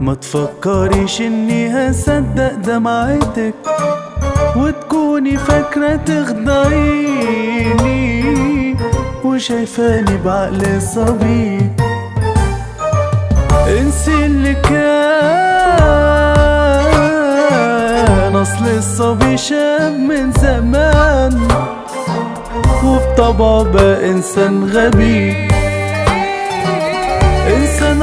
ما تفكريش إني هصدق دمعتك وتكوني فاكرة تخدعيني وشايفاني بعقل صبي انسي اللي كان أصل الصبي شاب من زمان وبطبعه بقى إنسان غبي. إنسان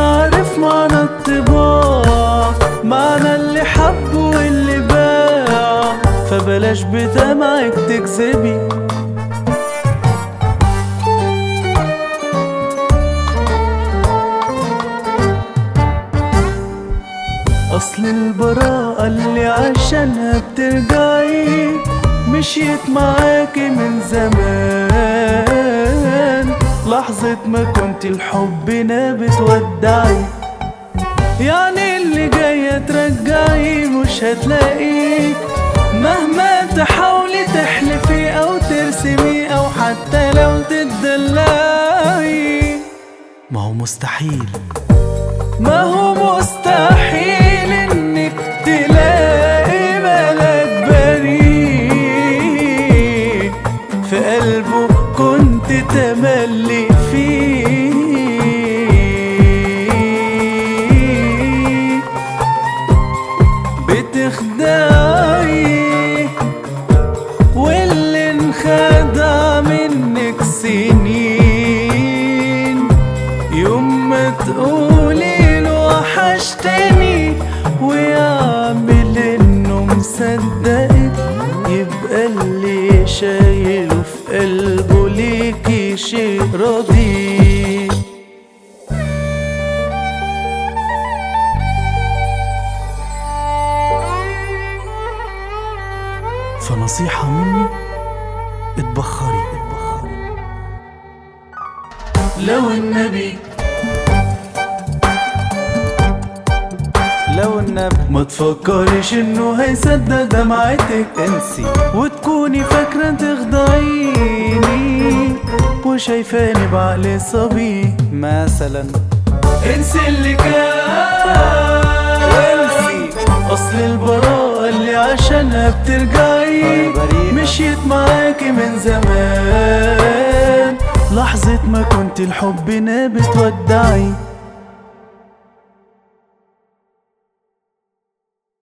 معنى الطباع معنى اللي حب واللي باع. فبلاش بدمعك تكذبي أصل البراءة اللي عشانها بترجعي مشيت معاكي من زمان. لحظة ما كنت الحب نابت ودعي. يعني اللي جاية ترجعي مش هتلاقيه مهما تحاولي تحلفي أو ترسمي أو حتى لو تدلعي ما هو مستحيل. ما هو مستحيل إنك تلاقي ملاك بريء. في قلبه كنت تملي. بتخدعي واللي انخدع منك سنين. يوم ما تقولي له وحشتني ويعمل إنه مصدقك يبقى اللي شايله في قلبه ليكي شيء رديء فنصيحة مني اتبخري. اتبخري لو النبي لو النبي ما تفكريش إنه هيصدق دمعتك انسي وتكوني فاكرة تخدعيني وشايفاني بعقل صبي. مثلا انسي اللي كان ما كنت الحب نابت ودعي